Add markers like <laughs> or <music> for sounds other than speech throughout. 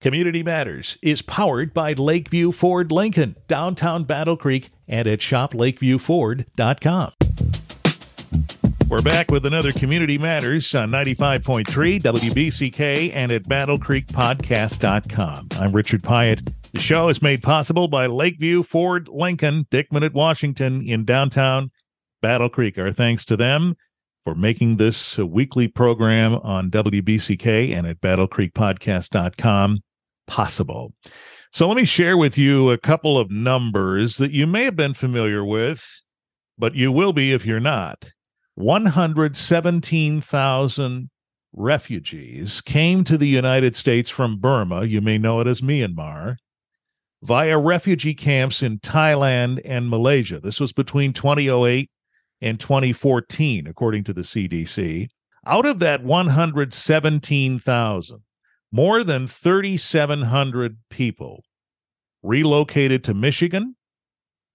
Community Matters is powered by Lakeview Ford Lincoln, downtown Battle Creek, and at shoplakeviewford.com. We're back with another Community Matters on 95.3 WBCK and at battlecreekpodcast.com. I'm Richard Piet. The show is made possible by Lakeview Ford Lincoln, Dickman at Washington, in downtown Battle Creek. Our thanks to them for making this a weekly program on WBCK and at battlecreekpodcast.com possible. So let me share with you a couple of numbers that you may have been familiar with, but you will be if you're not. 117,000 refugees came to the United States from Burma, you may know it as Myanmar, via refugee camps in Thailand and Malaysia. This was between 2008 and 2014, according to the CDC. Out of that 117,000, more than 3,700 people relocated to Michigan,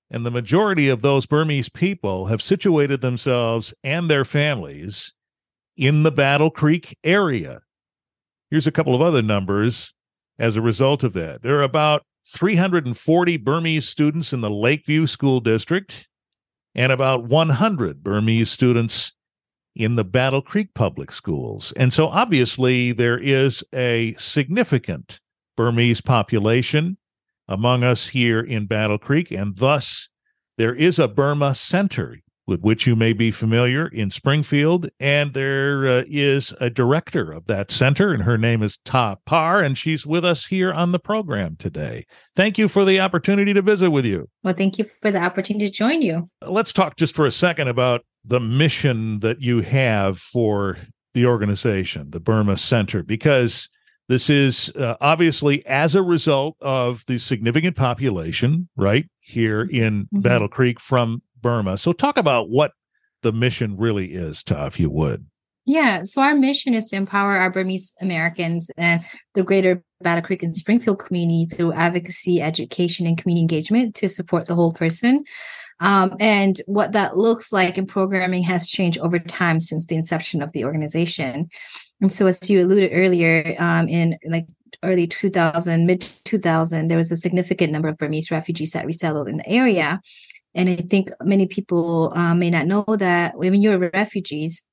and the majority of those Burmese people have situated themselves and their families in the Battle Creek area. Here's a couple of other numbers as a result of that. There are about 340 Burmese students in the Lakeview School District and about 100 Burmese students in the Battle Creek Public Schools. And so obviously there is a significant Burmese population among us here in Battle Creek, and thus there is a Burma Center with which you may be familiar in Springfield. And there uh, is a director of that center, and her name is Tha Par, and she's with us here on the program today. Thank you for the opportunity to visit with you. Well, thank you for the opportunity to join you. Let's talk just for a second about the mission that you have for the organization, the Burma Center, because this is uh, obviously as a result of the significant population, right, here in mm-hmm. Battle Creek from Burma. So, talk about what the mission really is, Tha, if you would. Yeah, so our mission is to empower our Burmese Americans and the greater Battle Creek and Springfield community through advocacy, education, and community engagement to support the whole person. Um, and what that looks like in programming has changed over time since the inception of the organization. And so, as you alluded earlier, um, in like early 2000, mid 2000, there was a significant number of Burmese refugees that resettled in the area. And I think many people uh, may not know that when you're refugees,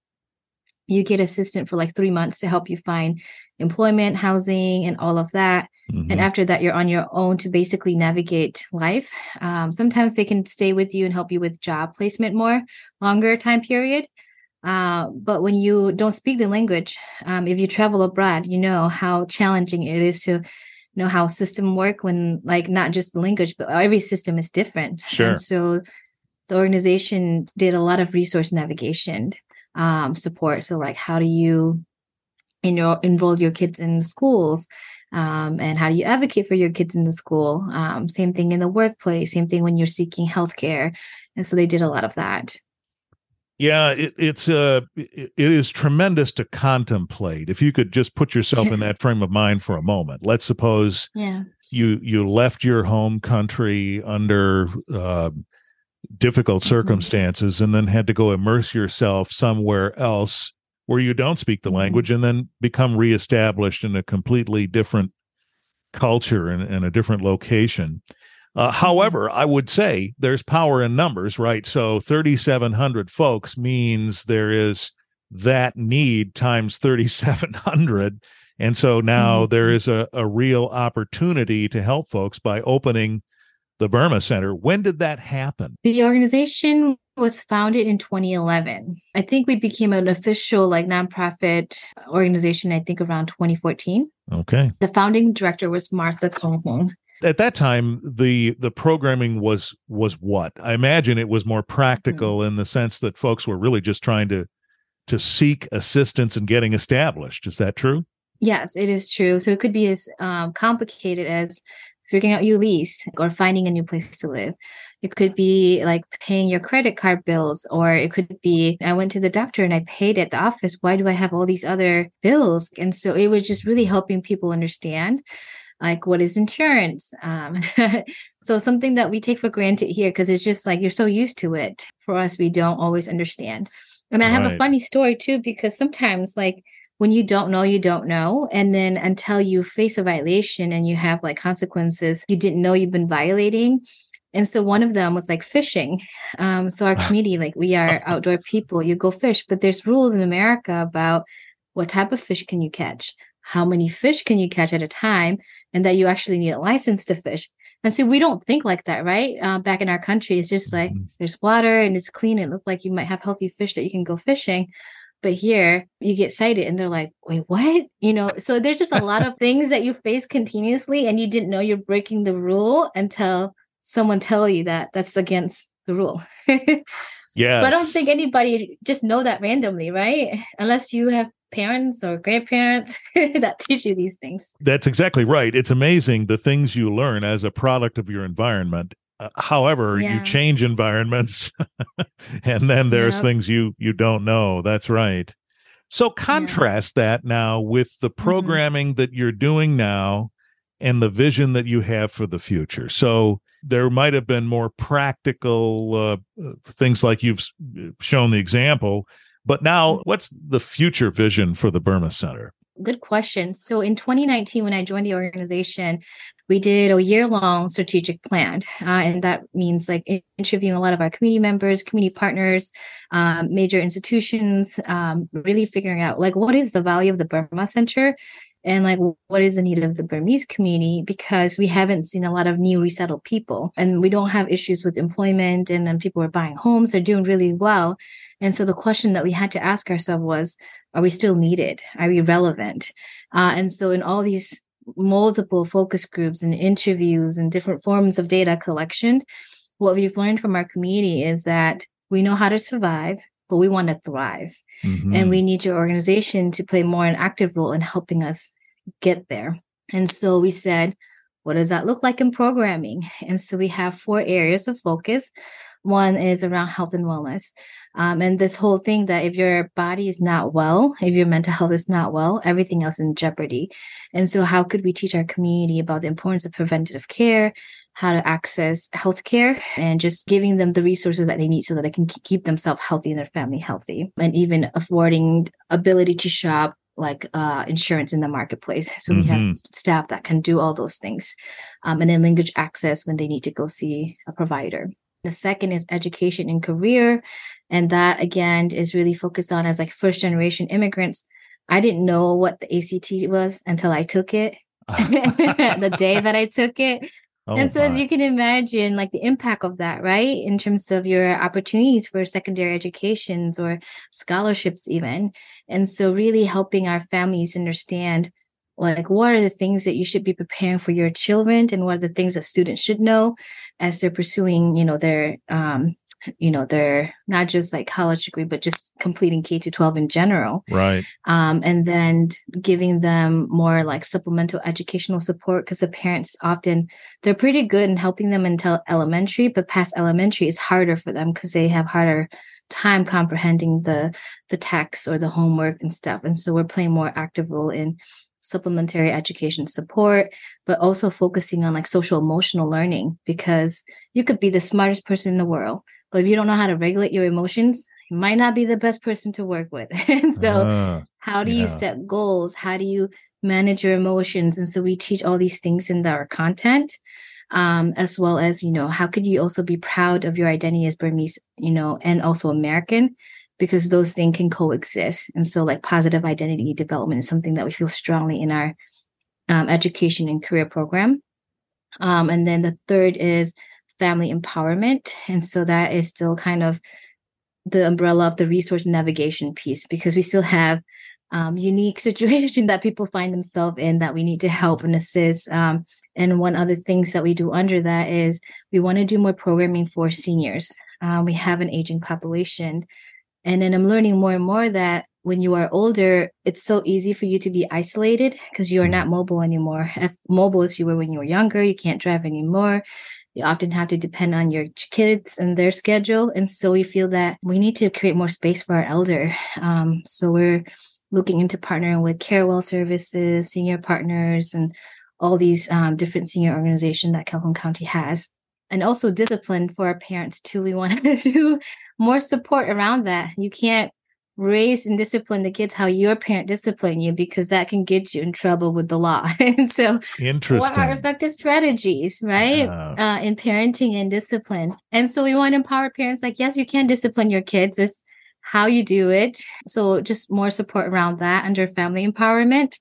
you get assistance for like three months to help you find employment, housing, and all of that. Mm-hmm. And after that, you're on your own to basically navigate life. Um, sometimes they can stay with you and help you with job placement more longer time period. Uh, but when you don't speak the language, um, if you travel abroad, you know how challenging it is to know how system work when like not just the language but every system is different sure and so the organization did a lot of resource navigation um, support so like how do you know enroll your kids in the schools um, and how do you advocate for your kids in the school um, same thing in the workplace same thing when you're seeking healthcare and so they did a lot of that yeah, it, it's uh, it is tremendous to contemplate. If you could just put yourself yes. in that frame of mind for a moment. Let's suppose yeah. you you left your home country under uh, difficult mm-hmm. circumstances, and then had to go immerse yourself somewhere else where you don't speak the mm-hmm. language, and then become reestablished in a completely different culture and, and a different location. Uh, mm-hmm. however, I would say there's power in numbers, right? So 3,700 folks means there is that need times 3,700. And so now mm-hmm. there is a, a real opportunity to help folks by opening the Burma Center. When did that happen? The organization was founded in 2011. I think we became an official like nonprofit organization, I think around 2014. Okay. The founding director was Martha Kong at that time the the programming was was what i imagine it was more practical mm-hmm. in the sense that folks were really just trying to to seek assistance in getting established is that true yes it is true so it could be as um, complicated as figuring out your lease or finding a new place to live. It could be like paying your credit card bills or it could be i went to the doctor and i paid at the office. Why do i have all these other bills? And so it was just really helping people understand like what is insurance? Um, <laughs> so something that we take for granted here because it's just like you're so used to it. For us we don't always understand. And i have right. a funny story too because sometimes like when you don't know, you don't know. And then until you face a violation and you have like consequences you didn't know you've been violating. And so one of them was like fishing. Um, so our <laughs> community, like we are <laughs> outdoor people, you go fish, but there's rules in America about what type of fish can you catch, how many fish can you catch at a time, and that you actually need a license to fish. And so we don't think like that, right? Uh, back in our country, it's just like mm-hmm. there's water and it's clean. It looked like you might have healthy fish that you can go fishing. But here you get cited and they're like, wait, what? You know, so there's just a lot of <laughs> things that you face continuously and you didn't know you're breaking the rule until someone tell you that that's against the rule. yeah. <laughs> But I don't think anybody just know that randomly, right? Unless you have parents or grandparents <laughs> that teach you these things. That's exactly right. It's amazing the things you learn as a product of your environment uh, however, yeah. you change environments, <laughs> and then there's yep. things you you don't know. That's right. So contrast yeah. that now with the mm-hmm. programming mm-hmm. that you're doing now and the vision that you have for the future. So there might have been more practical uh, uh things like you've shown the example, but now mm-hmm. what's the future vision for the Burma Center? Good question. So in 2019, when I joined the organization, we did a year long strategic plan. Uh, and that means like interviewing a lot of our community members, community partners, um, major institutions, um, really figuring out like what is the value of the Burma Center and like what is the need of the Burmese community because we haven't seen a lot of new resettled people and we don't have issues with employment and then people are buying homes, they're doing really well. And so the question that we had to ask ourselves was, are we still needed? Are we relevant? Uh, and so in all these multiple focus groups and interviews and different forms of data collection, what we've learned from our community is that we know how to survive, but we want to thrive. Mm-hmm. And we need your organization to play more an active role in helping us get there. And so we said, what does that look like in programming? And so we have four areas of focus. One is around health and wellness. Um, and this whole thing that if your body is not well, if your mental health is not well, everything else in jeopardy. And so, how could we teach our community about the importance of preventative care, how to access healthcare, and just giving them the resources that they need so that they can keep themselves healthy and their family healthy, and even affording ability to shop like uh, insurance in the marketplace. <laughs> So mm-hmm. we have mm-hmm. staff that can do all those things. Um, and then language access when they need to go see a provider. The second is education and career. And that again is really focused on as like first generation immigrants. I didn't know what the ACT was until I took it. <laughs> the day that I took it. Oh and so, my. as you can imagine, like the impact of that, right? In terms of your opportunities for secondary educations or scholarships, even. And so, really helping our families understand like what are the things that you should be preparing for your children and what are the things that students should know as they're pursuing you know their um you know their not just like college degree but just completing k to 12 in general. Right. Um and then giving them more like supplemental educational support because the parents often they're pretty good in helping them until elementary but past elementary is harder for them because they have harder time comprehending the the text or the homework and stuff. And so we're playing more active role in supplementary education support, but also focusing on like social emotional learning because you could be the smartest person in the world, but if you don't know how to regulate your emotions, you might not be the best person to work with. and <laughs> so, uh, how do yeah. you set goals? How do you manage your emotions? And so, we teach all these things in our content. Um, as well as you know how could you also be proud of your identity as burmese you know and also american because those things can coexist. And so, like positive identity development is something that we feel strongly in our um, education and career program. Um, and then the third is family empowerment. And so that is still kind of the umbrella of the resource navigation piece because we still have um, unique <laughs> situation that people find themselves in that we need to help and assist. Um, and one other things that we do under that is we want to do more programming for seniors. Uh, we have an aging population and then I'm learning more and more that when you are older, it's so easy for you to be isolated because you are not mobile anymore. <laughs> As mobile as you were when you were younger, you can't drive anymore. You often have to depend on your kids and their schedule. And so we feel that we need to create more space for our elder. Um, so we're looking into partnering with Carewell Services, senior partners, and all these um, different senior organizations that Calhoun County has. And also discipline for our parents too. We want to <laughs> do more support around that. You can't raise and discipline the kids how your parent disciplined you because that can get you in trouble with the law. <laughs> and so. What are effective strategies, right, uh, uh, in parenting and discipline? And so, we want to empower parents like, yes, you can discipline your kids. It's how you do it. So, just more support around that under family empowerment.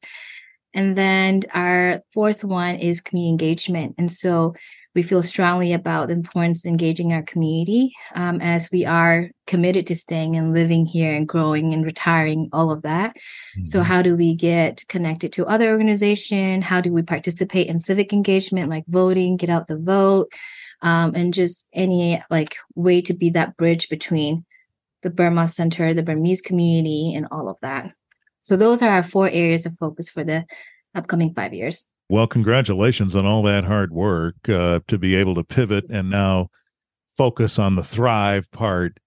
And then our fourth one is community engagement. And so, we feel strongly about the importance of engaging our community um, as we are committed to staying and living here and growing and retiring all of that. Mm-hmm. so how do we get connected to other organization? How do we participate in civic engagement like voting get out the vote um, and just any like way to be that bridge between the burma center the burmese community and all of that? So those are our four areas of focus for the upcoming five years well, congratulations on all that hard work uh, to be able to pivot and now focus on the thrive part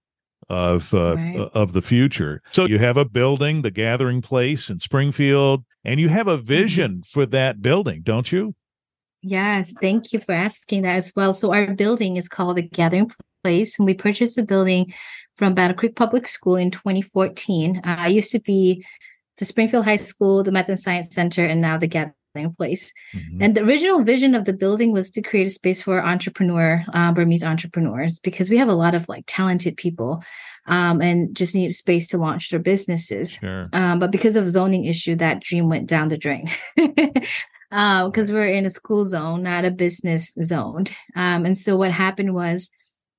of uh, right. of the future. So you have a building, the Gathering Place in Springfield, and you have a mm-hmm. vision for that building, don't you? Yes, thank you for asking that as well. So our building is called the Gathering Place, and we purchased the building from Battle Creek Public School in 2014. Uh, I used to be the Springfield High School, the Math and Science Center, and now the Gathering place. Mm-hmm. And the original vision of the building was to create a space for entrepreneur, uh, Burmese entrepreneurs, because we have a lot of like talented people um, and just need space to launch their businesses. Sure. Um, but because of zoning issue, that dream went down the drain. because <laughs> uh, we're in a school zone, not a business zone. Um, and so what happened was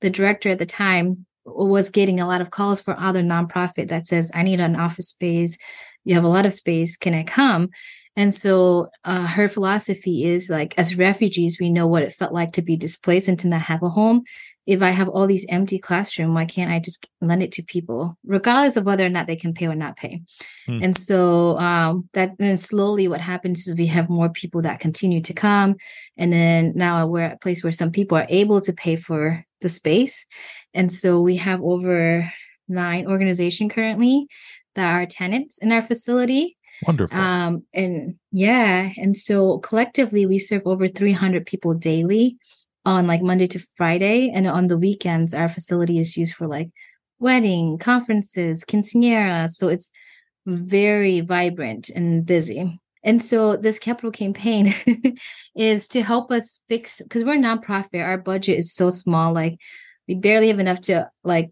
the director at the time was getting a lot of calls for other nonprofit that says, I need an office space. You have a lot of space. Can I come? And so uh, her philosophy is like, as refugees, we know what it felt like to be displaced and to not have a home. If I have all these empty classroom, why can't I just lend it to people, regardless of whether or not they can pay or not pay? Hmm. And so um, that then slowly, what happens is we have more people that continue to come, and then now we're at a place where some people are able to pay for the space, and so we have over nine organization currently that are tenants in our facility Wonderful. Um, and yeah, and so collectively we serve over 300 people daily on like Monday to Friday, and on the weekends our facility is used for like wedding, conferences, quinceañeras. So it's very vibrant and busy. And so this capital campaign <laughs> is to help us fix because we're a nonprofit. Our budget is so small, like we barely have enough to like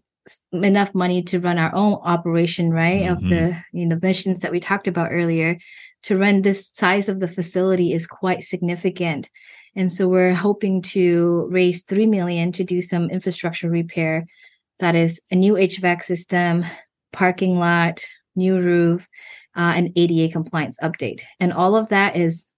enough money to run our own operation, right? Mm-hmm. Of the you know missions that we talked about earlier. To run this size of the facility is quite significant. And so we're hoping to raise 3 million to do some infrastructure repair. That is a new HVAC system, parking lot, new roof, uh, and ADA compliance update. And all of that is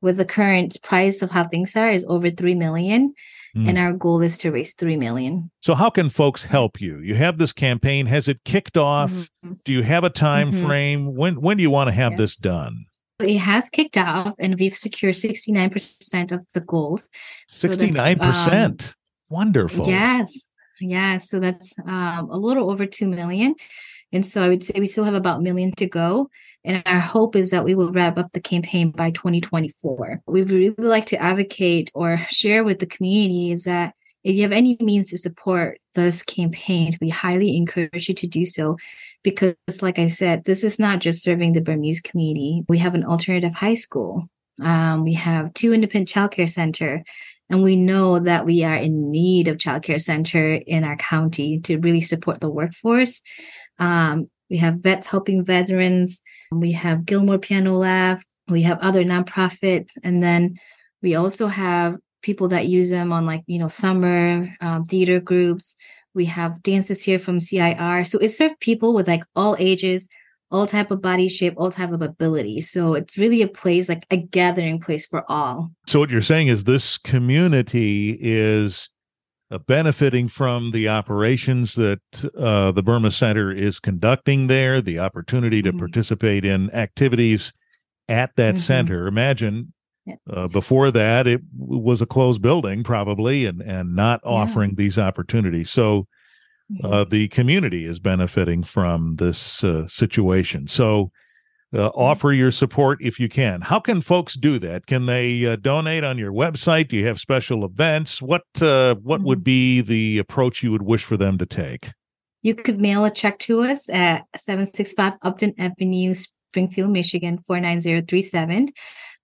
with the current price of how things are is over 3 million. Mm. And our goal is to raise 3 million. So how can folks help you? You have this campaign. Has it kicked off? Mm-hmm. Do you have a time mm-hmm. frame? When when do you want to have yes. this done? It has kicked off and we've secured 69% of the goals. 69%. So um, Wonderful. Yes. Yes. So that's um, a little over 2 million. And so I would say we still have about a million to go. And our hope is that we will wrap up the campaign by 2024. We would really like to advocate or share with the community is that if you have any means to support this campaign, we highly encourage you to do so because, like I said, this is not just serving the Burmese community. We have an alternative high school. Um, we have two independent childcare center, and we know that we are in need of childcare center in our county to really support the workforce. Um, we have vets helping veterans. We have Gilmore Piano Lab. We have other nonprofits. And then we also have people that use them on like, you know, summer um, theater groups. We have dances here from CIR. So it serves people with like all ages, all type of body shape, all type of ability. So it's really a place like a gathering place for all. So what you're saying is this community is uh, benefiting from the operations that uh, the Burma Center is conducting there, the opportunity to mm-hmm. participate in activities at that mm-hmm. center. Imagine uh, before that, it was a closed building, probably, and and not yeah. offering these opportunities. So. Uh, mm-hmm. the community is benefiting from this uh, situation. So, uh, mm-hmm. offer your support if you can. How can folks do that? Can they uh, donate on your website? Do you have special events? What uh, what mm-hmm. would be the approach you would wish for them to take? You could mail a check to us at 765 Upton Avenue, Springfield, Michigan 49037.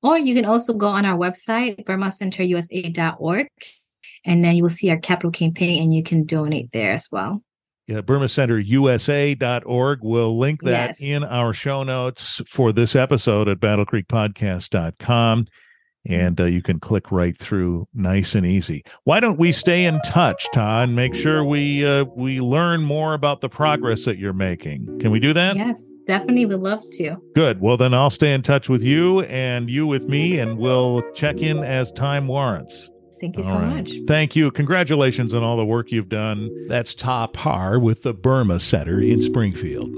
Or you can also go on our website, burmacenterusa.org, and then you will see our capital campaign and you can donate there as well. Yeah, burmacenterusa.org. We'll link that Yes. in our show notes for this episode at battlecreekpodcast.com. And uh, you can click right through nice and easy. Why don't we stay in touch, Tha, and make sure we uh, we learn more about the progress that you're making? Can we do that? Yes, definitely We'd love to. Good. Well, then I'll stay in touch with you and you with me, and we'll check in as time warrants. Thank you All so right. much. Thank you. Congratulations on all the work you've done. That's Tha Par with the Burma Center in Springfield.